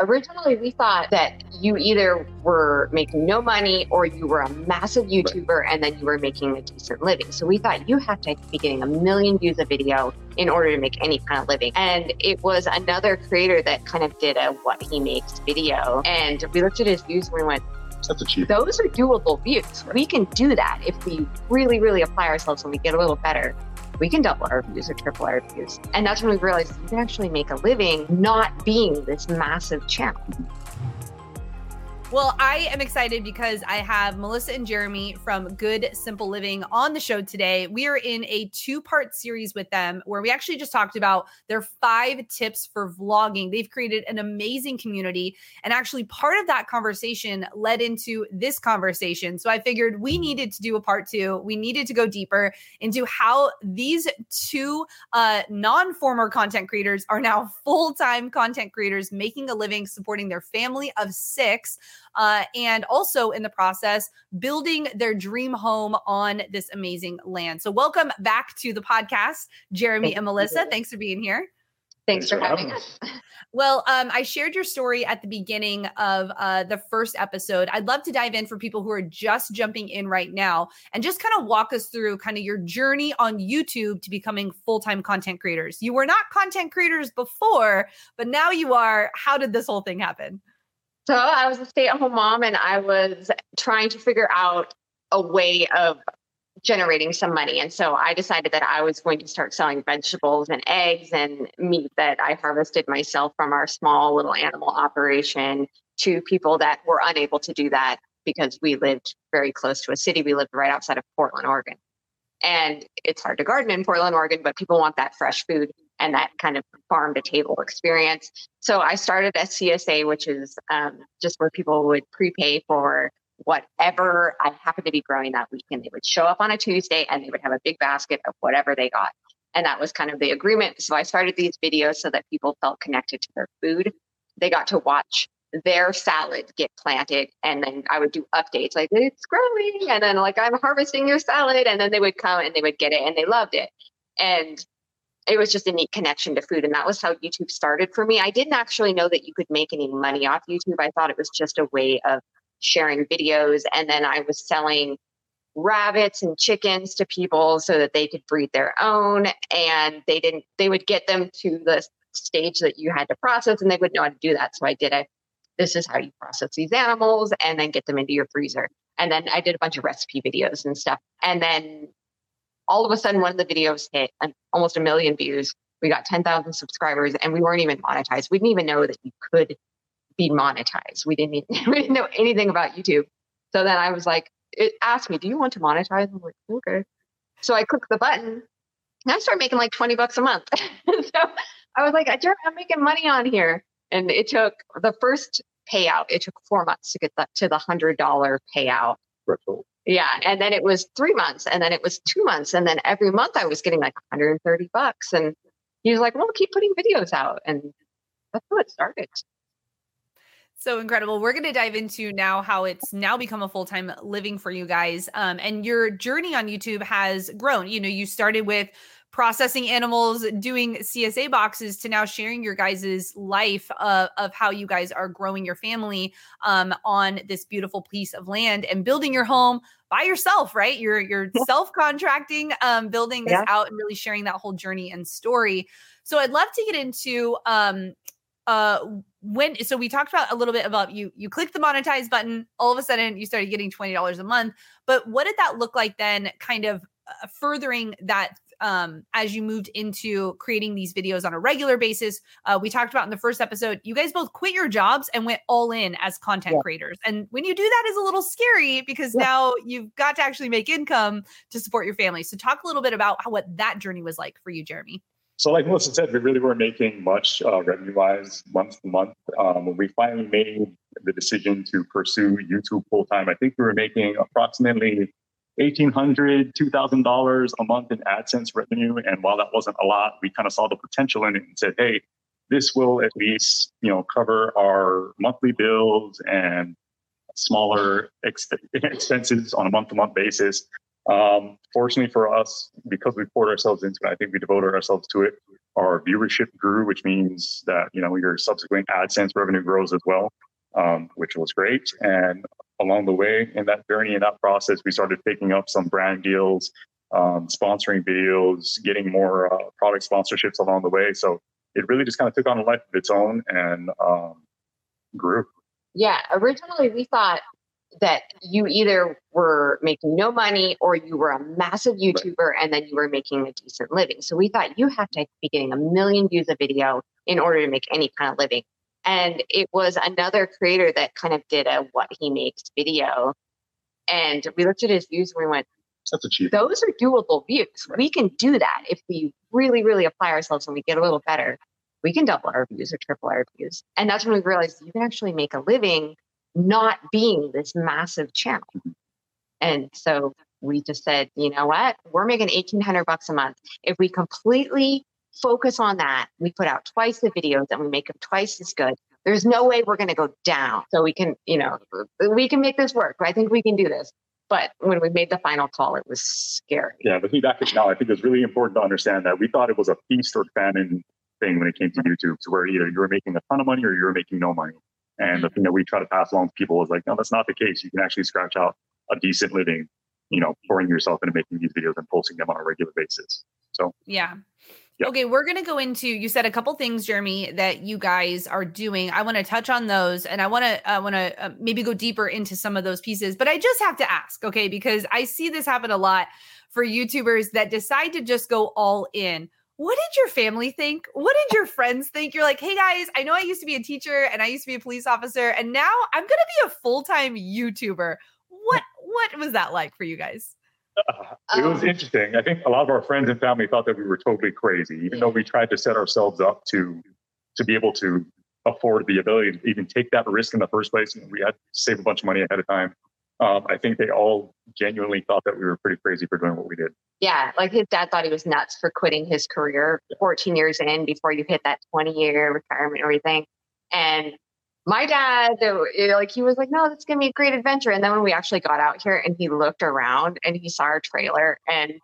originally we thought that you either were making no money or you were a massive YouTuber right. and then you were making a decent living. So we thought you have to be getting a million views a video in order to make any kind of living. And it was another creator that kind of did a what he makes video. And we looked at his views and we went. Those are doable views. We can do that if we really, really apply ourselves and we get a little better we can double our views or triple our views. And that's when we realized we can actually make a living not being this massive channel. Well, I am excited because I have Melissa and Jeremy from Good Simple Living on the show today. We are in a two part series with them where we actually just talked about their five tips for vlogging. They've created an amazing community. And actually, part of that conversation led into this conversation. So I figured we needed to do a part two. We needed to go deeper into how these two uh, non former content creators are now full time content creators making a living supporting their family of six uh, and also in the process, building their dream home on this amazing land. So, welcome back to the podcast, Jeremy Thank and Melissa. You. Thanks for being here. Thanks, Thanks for having us. Well, um, I shared your story at the beginning of uh, the first episode. I'd love to dive in for people who are just jumping in right now and just kind of walk us through kind of your journey on YouTube to becoming full time content creators. You were not content creators before, but now you are. How did this whole thing happen? So I was a stay at home mom and I was trying to figure out a way of generating some money. And so I decided that I was going to start selling vegetables and eggs and meat that I harvested myself from our small little animal operation to people that were unable to do that because we lived very close to a city. We lived right outside of Portland, Oregon. And it's hard to garden in Portland, Oregon, but people want that fresh food and that kind of farm to table experience. So I started at CSA, which is um, just where people would prepay for whatever I happened to be growing that week. And they would show up on a Tuesday and they would have a big basket of whatever they got. And that was kind of the agreement. So I started these videos so that people felt connected to their food. They got to watch their salad get planted and then I would do updates like it's growing and then like I'm harvesting your salad and then they would come and they would get it and they loved it. And it was just a neat connection to food. And that was how YouTube started for me. I didn't actually know that you could make any money off YouTube. I thought it was just a way of sharing videos. And then I was selling rabbits and chickens to people so that they could breed their own. And they didn't, they would get them to the stage that you had to process and they would know how to do that. So I did a, this is how you process these animals and then get them into your freezer. And then I did a bunch of recipe videos and stuff. And then all of a sudden one of the videos hit almost a million views. We got 10,000 subscribers and we weren't even monetized. We didn't even know that you could be monetized. We didn't, even, we didn't know anything about YouTube. So then I was like, it asked me, do you want to monetize? I'm like, okay. So I clicked the button and I started making like 20 bucks a month. so I was like, I'm making money on here. And it took the first payout, it took four months to get that to the hundred dollar payout. Yeah. And then it was three months and then it was two months. And then every month I was getting like 130 bucks. And he was like, well, keep putting videos out. And that's how it started. So incredible. We're going to dive into now how it's now become a full time living for you guys. Um, and your journey on YouTube has grown. You know, you started with processing animals, doing CSA boxes to now sharing your guys' life uh, of how you guys are growing your family um, on this beautiful piece of land and building your home by yourself, right? You're you're self-contracting, um, building this yeah. out and really sharing that whole journey and story. So I'd love to get into um uh when so we talked about a little bit about you you click the monetize button all of a sudden you started getting $20 a month but what did that look like then kind of uh, furthering that um, as you moved into creating these videos on a regular basis. Uh, we talked about in the first episode, you guys both quit your jobs and went all in as content yeah. creators. And when you do that, is a little scary because yeah. now you've got to actually make income to support your family. So, talk a little bit about how, what that journey was like for you, Jeremy. So, like Melissa said, we really weren't making much uh, revenue wise month to month. Um, when we finally made the decision to pursue YouTube full time, I think we were making approximately $1,800, $2,000 a month in AdSense revenue. And while that wasn't a lot, we kind of saw the potential in it and said, hey, this will at least, you know, cover our monthly bills and smaller ex- expenses on a month-to-month basis. Um, fortunately for us, because we poured ourselves into it, I think we devoted ourselves to it. our viewership grew, which means that you know your subsequent AdSense revenue grows as well, um, which was great. And along the way in that journey, in that process, we started picking up some brand deals, um, sponsoring videos, getting more uh, product sponsorships along the way. So it really just kind of took on a life of its own and um, grew. Yeah, originally we thought that you either were making no money or you were a massive YouTuber right. and then you were making a decent living. So we thought you have to be getting a million views a video in order to make any kind of living. And it was another creator that kind of did a what he makes video. And we looked at his views and we went, that's achievable. Those are doable views. Right. We can do that if we really, really apply ourselves and we get a little better. We can double our views or triple our views. And that's when we realized you can actually make a living not being this massive channel. Mm-hmm. And so we just said, you know what? We're making 1800 bucks a month. If we completely focus on that, we put out twice the videos and we make them twice as good. There's no way we're going to go down. So we can, you know, we can make this work. I think we can do this. But when we made the final call, it was scary. Yeah, looking back at now, I think it's really important to understand that we thought it was a feast or famine thing when it came to YouTube, to where either you were making a ton of money or you were making no money. And the thing that we try to pass along to people was like, no, that's not the case. You can actually scratch out a decent living, you know, pouring yourself into making these videos and posting them on a regular basis. So yeah. Yep. Okay, we're going to go into you said a couple things Jeremy that you guys are doing. I want to touch on those and I want to I want to uh, maybe go deeper into some of those pieces, but I just have to ask, okay, because I see this happen a lot for YouTubers that decide to just go all in. What did your family think? What did your friends think? You're like, "Hey guys, I know I used to be a teacher and I used to be a police officer and now I'm going to be a full-time YouTuber." What what was that like for you guys? it was um, interesting. I think a lot of our friends and family thought that we were totally crazy, even though we tried to set ourselves up to to be able to afford the ability to even take that risk in the first place. And we had to save a bunch of money ahead of time. Um, I think they all genuinely thought that we were pretty crazy for doing what we did. Yeah, like his dad thought he was nuts for quitting his career 14 years in before you hit that 20 year retirement and everything. And my dad, like he was like, no, that's gonna be a great adventure. And then when we actually got out here and he looked around and he saw our trailer and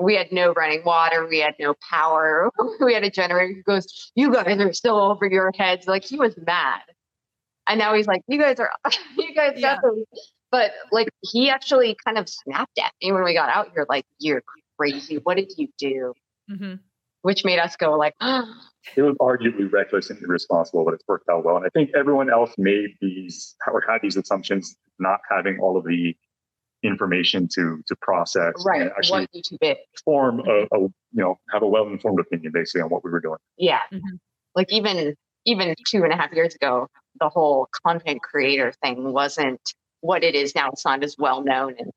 we had no running water, we had no power, we had a generator. He goes, You guys are still over your heads. Like he was mad. And now he's like, You guys are you guys yeah. definitely but like he actually kind of snapped at me when we got out here, like, You're crazy. What did you do? Mm-hmm. Which made us go like, oh, it was arguably reckless and irresponsible, but it's worked out well. And I think everyone else made these or had these assumptions, not having all of the information to to process right. and actually form a, a, you know have a well informed opinion basically on what we were doing. Yeah, mm-hmm. like even even two and a half years ago, the whole content creator thing wasn't what it is now. It's not as well known, and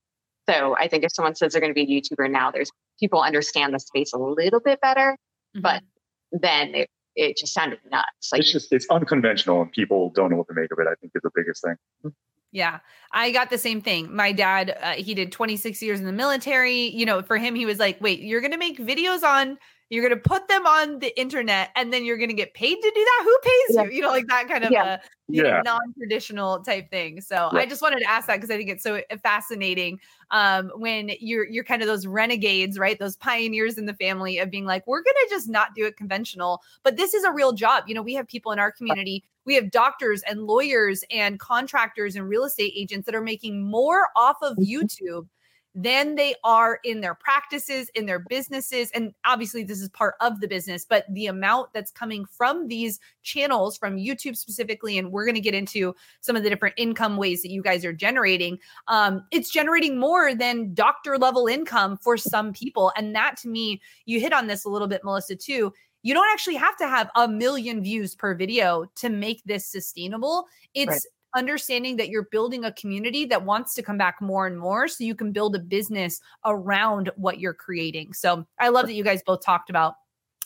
so I think if someone says they're going to be a YouTuber now, there's people understand the space a little bit better, mm-hmm. but then it, it just sounded nuts. Like it's just it's unconventional and people don't know what to make of it. I think is the biggest thing. Yeah, I got the same thing. My dad, uh, he did 26 years in the military. You know, for him, he was like, "Wait, you're gonna make videos on you're going to put them on the internet and then you're going to get paid to do that. Who pays yeah. you? You know, like that kind of yeah. a yeah. Non-traditional type thing. So yeah. I just wanted to ask that because I think it's so uh, fascinating um, when you're you're kind of those renegades, right? Those pioneers in the family of being like, we're going to just not do it conventional, but this is a real job. You know, we have people in our community. We have doctors and lawyers and contractors and real estate agents that are making more off of mm-hmm. YouTube than they are in their practices, in their businesses. And obviously, this is part of the business, but the amount that's coming from these channels, from YouTube specifically, and we're going to get into some of the different income ways that you guys are generating, um, it's generating more than doctor level income for some people. And that to me, you hit on this a little bit, Melissa, too you don't actually have to have a million views per video to make this sustainable. It's right understanding that you're building a community that wants to come back more and more so you can build a business around what you're creating. So I love that you guys both talked about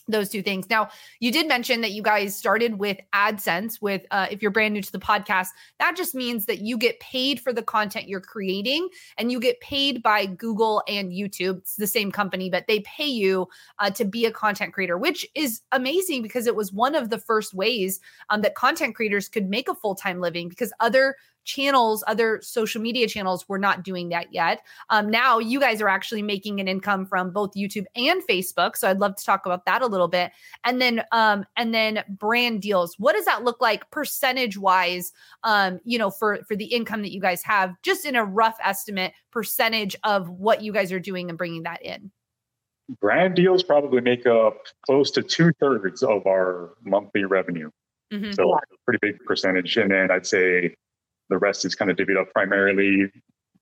those two things. Now, you did mention that you guys started with AdSense. With uh, if you're brand new to the podcast, that just means that you get paid for the content you're creating, and you get paid by Google and YouTube. It's the same company, but they pay you uh, to be a content creator, which is amazing because it was one of the first ways um, that content creators could make a full time living because other channels, other social media channels were not doing that yet. Um, now you guys are actually making an income from both YouTube and Facebook. So I'd love to talk about that a little bit. And then, um, and then brand deals. What does that look like percentage wise? Um, you know, for for the income that you guys have, just in a rough estimate percentage of what you guys are doing and bringing that in. Brand deals probably make up close to two thirds of our monthly revenue. Mm-hmm. So a pretty big percentage. And then I'd say the rest is kind of divvied up primarily.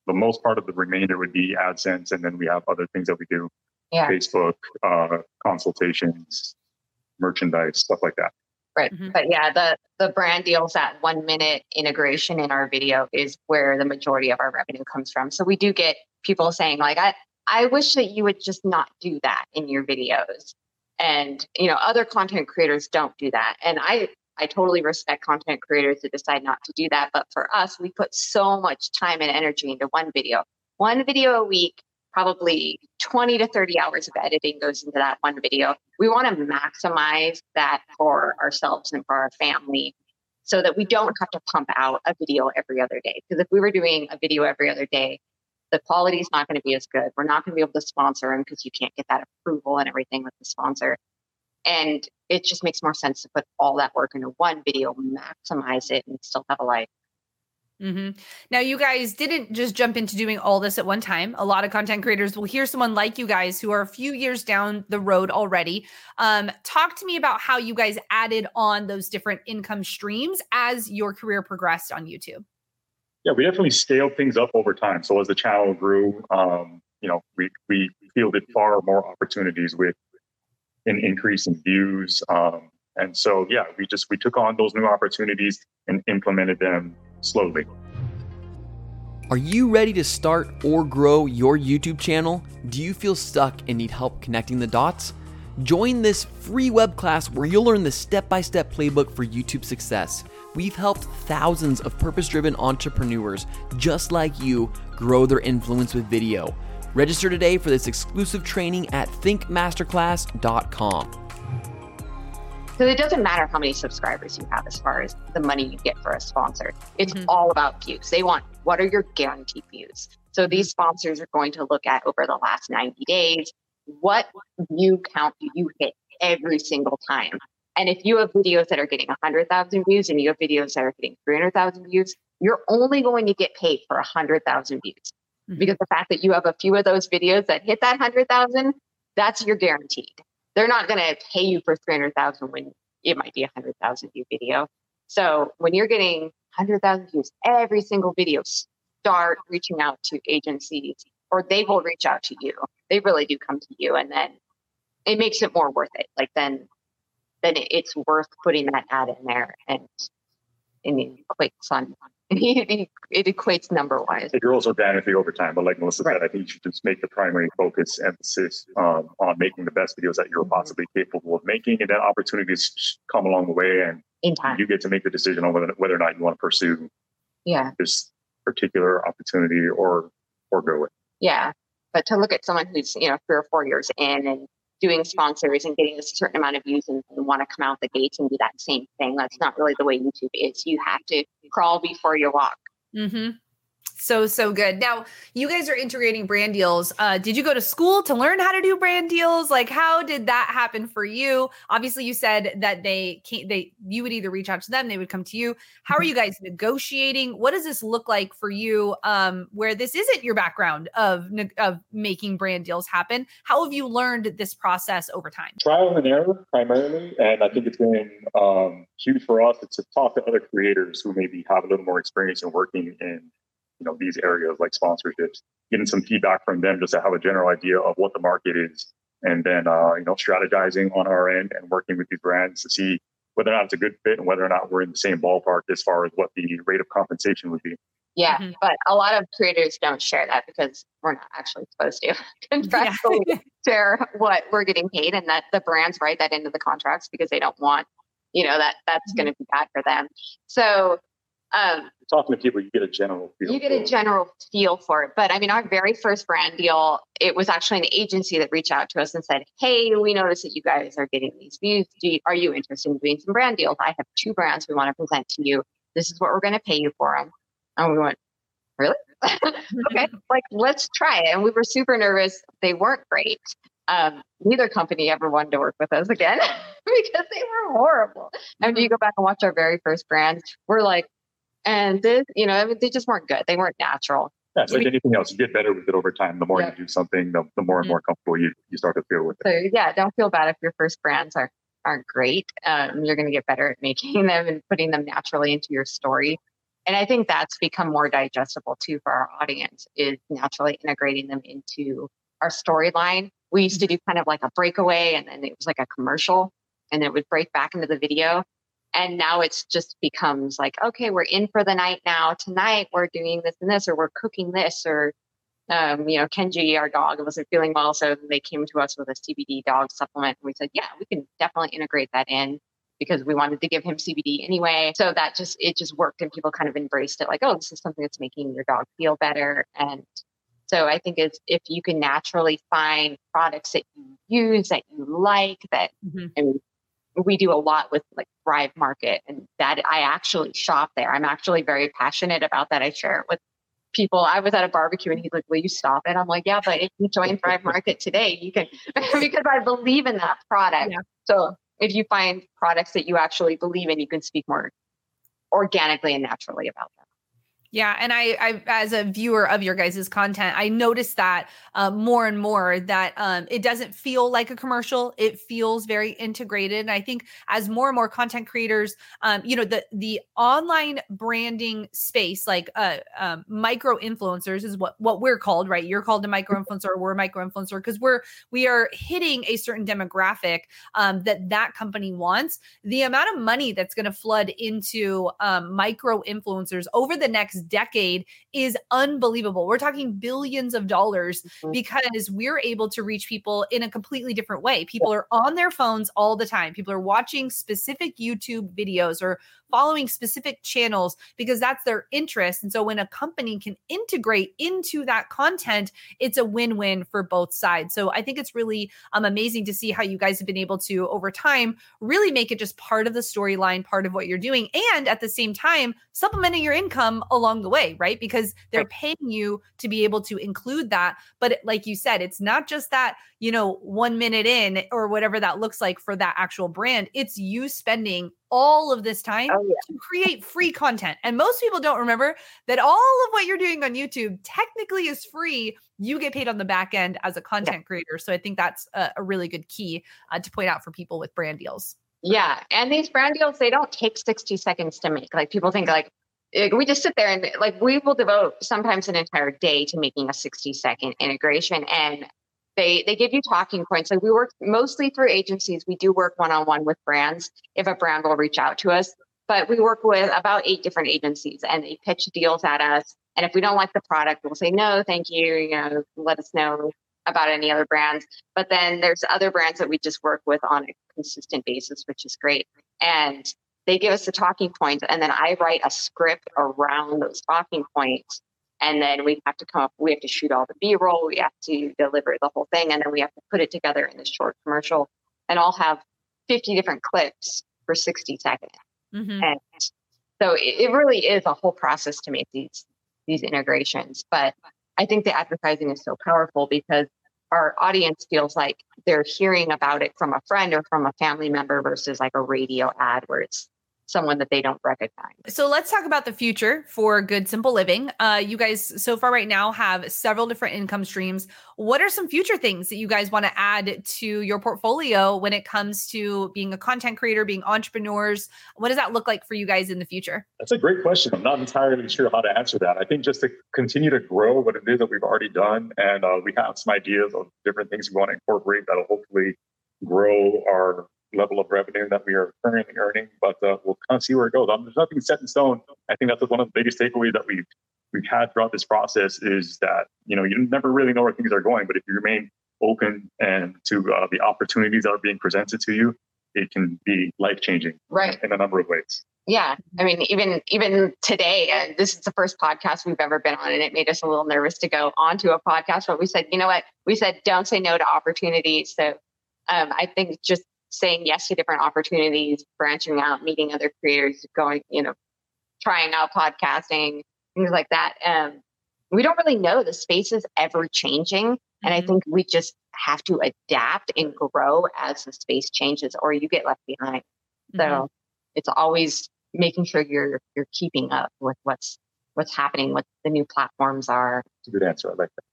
The most part of the remainder would be AdSense, and then we have other things that we do, yeah. Facebook, uh, consultations, merchandise, stuff like that. Right. Mm-hmm. But yeah, the the brand deals that one minute integration in our video is where the majority of our revenue comes from. So we do get people saying like I I wish that you would just not do that in your videos. And you know, other content creators don't do that. And I I totally respect content creators who decide not to do that. But for us, we put so much time and energy into one video. One video a week, probably 20 to 30 hours of editing goes into that one video. We want to maximize that for ourselves and for our family so that we don't have to pump out a video every other day. Because if we were doing a video every other day, the quality is not going to be as good. We're not going to be able to sponsor them because you can't get that approval and everything with the sponsor. And it just makes more sense to put all that work into one video, maximize it, and still have a life. Mm-hmm. Now, you guys didn't just jump into doing all this at one time. A lot of content creators will hear someone like you guys who are a few years down the road already. Um, talk to me about how you guys added on those different income streams as your career progressed on YouTube. Yeah, we definitely scaled things up over time. So as the channel grew, um, you know, we we fielded far more opportunities with an increase in views. Um, and so, yeah, we just we took on those new opportunities and implemented them slowly. Are you ready to start or grow your YouTube channel? Do you feel stuck and need help connecting the dots? Join this free web class where you'll learn the step by step playbook for YouTube success. We've helped thousands of purpose driven entrepreneurs just like you grow their influence with video. Register today for this exclusive training at thinkmasterclass.com. So it doesn't matter how many subscribers you have as far as the money you get for a sponsor. It's mm-hmm. all about views. They want what are your guaranteed views. So these sponsors are going to look at over the last 90 days what view count do you hit every single time. And if you have videos that are getting 100,000 views and you have videos that are getting 300,000 views, you're only going to get paid for 100,000 views. Mm-hmm. Because the fact that you have a few of those videos that hit that 100,000, that's your guaranteed. They're not going to pay you for 300,000 when it might be a 100,000 view video. So when you're getting 100,000 views every single video, start reaching out to agencies or they will reach out to you. They really do come to you and then it makes it more worth it. Like then then it's worth putting that ad in there and and it equates on it equates number wise. It grows organically over time, but like Melissa right. said, I think you should just make the primary focus emphasis um, on making the best videos that you're mm-hmm. possibly capable of making, and then opportunities come along the way, and in time you get to make the decision on whether, whether or not you want to pursue yeah this particular opportunity or or go with. Yeah, but to look at someone who's you know three or four years in and doing sponsors and getting a certain amount of views and, and want to come out the gates and do that same thing. That's not really the way YouTube is. You have to crawl before you walk. Mm-hmm. So, so good. Now, you guys are integrating brand deals. Uh, did you go to school to learn how to do brand deals? Like, how did that happen for you? Obviously, you said that they can't, they, you would either reach out to them, they would come to you. How are mm-hmm. you guys negotiating? What does this look like for you um, where this isn't your background of, of making brand deals happen? How have you learned this process over time? Trial and error primarily. And I think it's been um, huge for us to talk to other creators who maybe have a little more experience in working in you know these areas like sponsorships, getting some feedback from them just to have a general idea of what the market is, and then uh, you know strategizing on our end and working with these brands to see whether or not it's a good fit and whether or not we're in the same ballpark as far as what the rate of compensation would be. Yeah, mm-hmm. but a lot of creators don't share that because we're not actually supposed to contractually yeah. share what we're getting paid, and that the brands write that into the contracts because they don't want, you know, that that's mm-hmm. going to be bad for them. So um, talking to people, you get a general feel. You get a general feel for it. But I mean, our very first brand deal, it was actually an agency that reached out to us and said, Hey, we noticed that you guys are getting these views. You, are you interested in doing some brand deals? I have two brands we want to present to you. This is what we're going to pay you for them. And we went, really? okay, like let's try it. And we were super nervous. They weren't great. Um, neither company ever wanted to work with us again because they were horrible. And you go back and watch our very first brand, we're like, and this, you know, they just weren't good. They weren't natural. Yeah, it's like anything else, you get better with it over time. The more yeah. you do something, the, the more and mm-hmm. more comfortable you, you start to feel with it. So yeah, don't feel bad if your first brands are aren't great. Um, you're going to get better at making them and putting them naturally into your story. And I think that's become more digestible too for our audience is naturally integrating them into our storyline. We used to do kind of like a breakaway and then it was like a commercial and it would break back into the video. And now it's just becomes like, okay, we're in for the night now. Tonight we're doing this and this, or we're cooking this, or um, you know, Kenji, our dog, wasn't feeling well. So they came to us with a CBD dog supplement. And we said, yeah, we can definitely integrate that in because we wanted to give him CBD anyway. So that just, it just worked and people kind of embraced it like, oh, this is something that's making your dog feel better. And so I think it's if you can naturally find products that you use that you like, that, mm-hmm. and we do a lot with like Thrive Market and that I actually shop there. I'm actually very passionate about that. I share it with people. I was at a barbecue and he's like, Will you stop it? I'm like, Yeah, but if you join Thrive Market today, you can, because I believe in that product. Yeah. So if you find products that you actually believe in, you can speak more organically and naturally about them. Yeah, and I, I, as a viewer of your guys' content, I noticed that uh, more and more that um, it doesn't feel like a commercial. It feels very integrated. And I think as more and more content creators, um, you know, the the online branding space, like uh, um, micro influencers, is what what we're called, right? You're called a micro influencer, we're a micro influencer because we're we are hitting a certain demographic um, that that company wants. The amount of money that's going to flood into um, micro influencers over the next decade is unbelievable. We're talking billions of dollars mm-hmm. because we're able to reach people in a completely different way. People are on their phones all the time. People are watching specific YouTube videos or following specific channels because that's their interest. And so when a company can integrate into that content, it's a win win for both sides. So I think it's really um, amazing to see how you guys have been able to, over time, really make it just part of the storyline, part of what you're doing, and at the same time, supplementing your income along the way, right? Because they're paying you to be able to include that. But like you said, it's not just that, you know, one minute in or whatever that looks like for that actual brand, it's you spending all of this time oh, yeah. to create free content. And most people don't remember that all of what you're doing on YouTube technically is free. You get paid on the back end as a content yeah. creator. So I think that's a, a really good key uh, to point out for people with brand deals. Yeah. And these brand deals, they don't take 60 seconds to make. Like people think like, we just sit there and like we will devote sometimes an entire day to making a 60 second integration and they they give you talking points. Like we work mostly through agencies. We do work one-on-one with brands if a brand will reach out to us but we work with about eight different agencies and they pitch deals at us and if we don't like the product we'll say no thank you you know let us know about any other brands. But then there's other brands that we just work with on a consistent basis which is great. And they give us the talking points and then i write a script around those talking points and then we have to come up we have to shoot all the b-roll we have to deliver the whole thing and then we have to put it together in this short commercial and i'll have 50 different clips for 60 seconds mm-hmm. and so it, it really is a whole process to make these these integrations but i think the advertising is so powerful because our audience feels like they're hearing about it from a friend or from a family member versus like a radio ad where it's someone that they don't recognize. So let's talk about the future for Good Simple Living. Uh, you guys, so far right now, have several different income streams. What are some future things that you guys want to add to your portfolio when it comes to being a content creator, being entrepreneurs? What does that look like for you guys in the future? That's a great question. I'm not entirely sure how to answer that. I think just to continue to grow what it is that we've already done, and uh, we have some ideas of different things we want to incorporate that'll hopefully grow our level of revenue that we are currently earning, but uh, we'll kind of see where it goes. Um, there's nothing set in stone. I think that's one of the biggest takeaways that we've we've had throughout this process is that you know you never really know where things are going, but if you remain open and to uh, the opportunities that are being presented to you, it can be life changing, right, in a number of ways. Yeah, I mean, even even today, uh, this is the first podcast we've ever been on, and it made us a little nervous to go onto a podcast. But we said, you know what? We said, don't say no to opportunities. So um, I think just saying yes to different opportunities, branching out, meeting other creators, going, you know, trying out podcasting, things like that. Um, we don't really know. The space is ever changing. And I Mhm. think we just have to adapt and grow as the space changes or you get left behind. So Mhm. it's always making sure you're you're keeping up with what's what's happening, what the new platforms are. It's a good answer. I like that.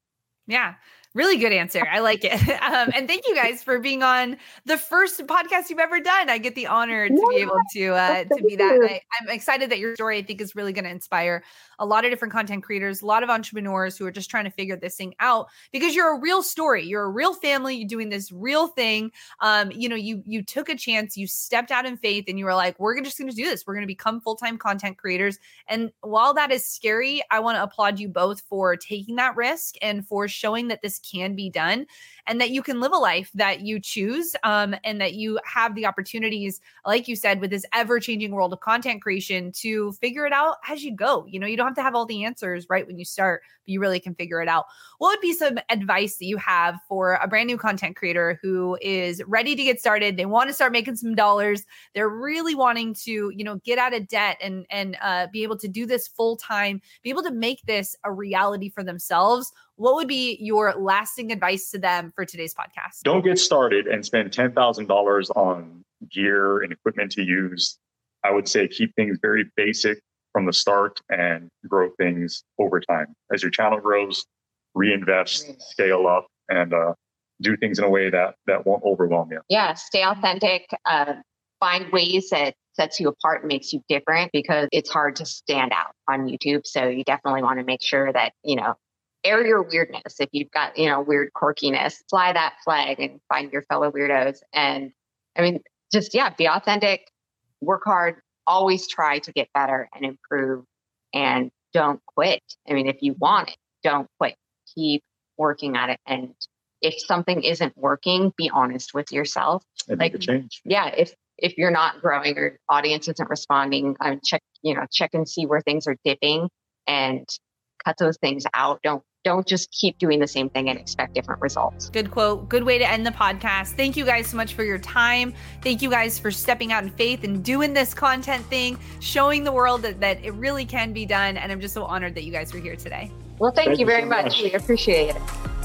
Yeah, really good answer. I like it. Um, and thank you guys for being on the first podcast you've ever done. I get the honor to be able to uh, to be that. I, I'm excited that your story I think is really going to inspire a lot of different content creators, a lot of entrepreneurs who are just trying to figure this thing out because you're a real story. You're a real family. You're doing this real thing. Um, you know, you you took a chance. You stepped out in faith, and you were like, "We're just going to do this. We're going to become full time content creators." And while that is scary, I want to applaud you both for taking that risk and for showing that this can be done and that you can live a life that you choose um, and that you have the opportunities, like you said, with this ever changing world of content creation to figure it out as you go. You know, you don't have to have all the answers right when you start, but you really can figure it out. What would be some advice that you have for a brand new content creator who is ready to get started? They want to start making some dollars. They're really wanting to, you know, get out of debt and and uh, be able to do this full time, be able to make this a reality for themselves. What would be your lasting advice to them for today's podcast? Don't get started and spend $10,000 on gear and equipment to use. I would say keep things very basic from the start and grow things over time. As your channel grows, reinvest, Reinvest. scale up, and uh, do things in a way that that won't overwhelm you. Yeah, stay authentic. Uh, find ways that sets you apart and makes you different because it's hard to stand out on YouTube. So you definitely want to make sure that you know air your weirdness. If you've got you know weird quirkiness, fly that flag and find your fellow weirdos. And I mean, just yeah, be authentic, work hard, always try to get better and improve, and don't quit. I mean, if you want it, don't quit. Keep working at it and if something isn't working, be honest with yourself. And make a change. Yeah, if if you're not growing or audience isn't responding, um, check you know check and see where things are dipping and cut those things out. Don't don't just keep doing the same thing and expect different results. Good quote. Good way to end the podcast. Thank you guys so much for your time. Thank you guys for stepping out in faith and doing this content thing, showing the world that, that it really can be done. And I'm just so honored that you guys were here today. Well, thank, Thank you you very so much. much. We appreciate it.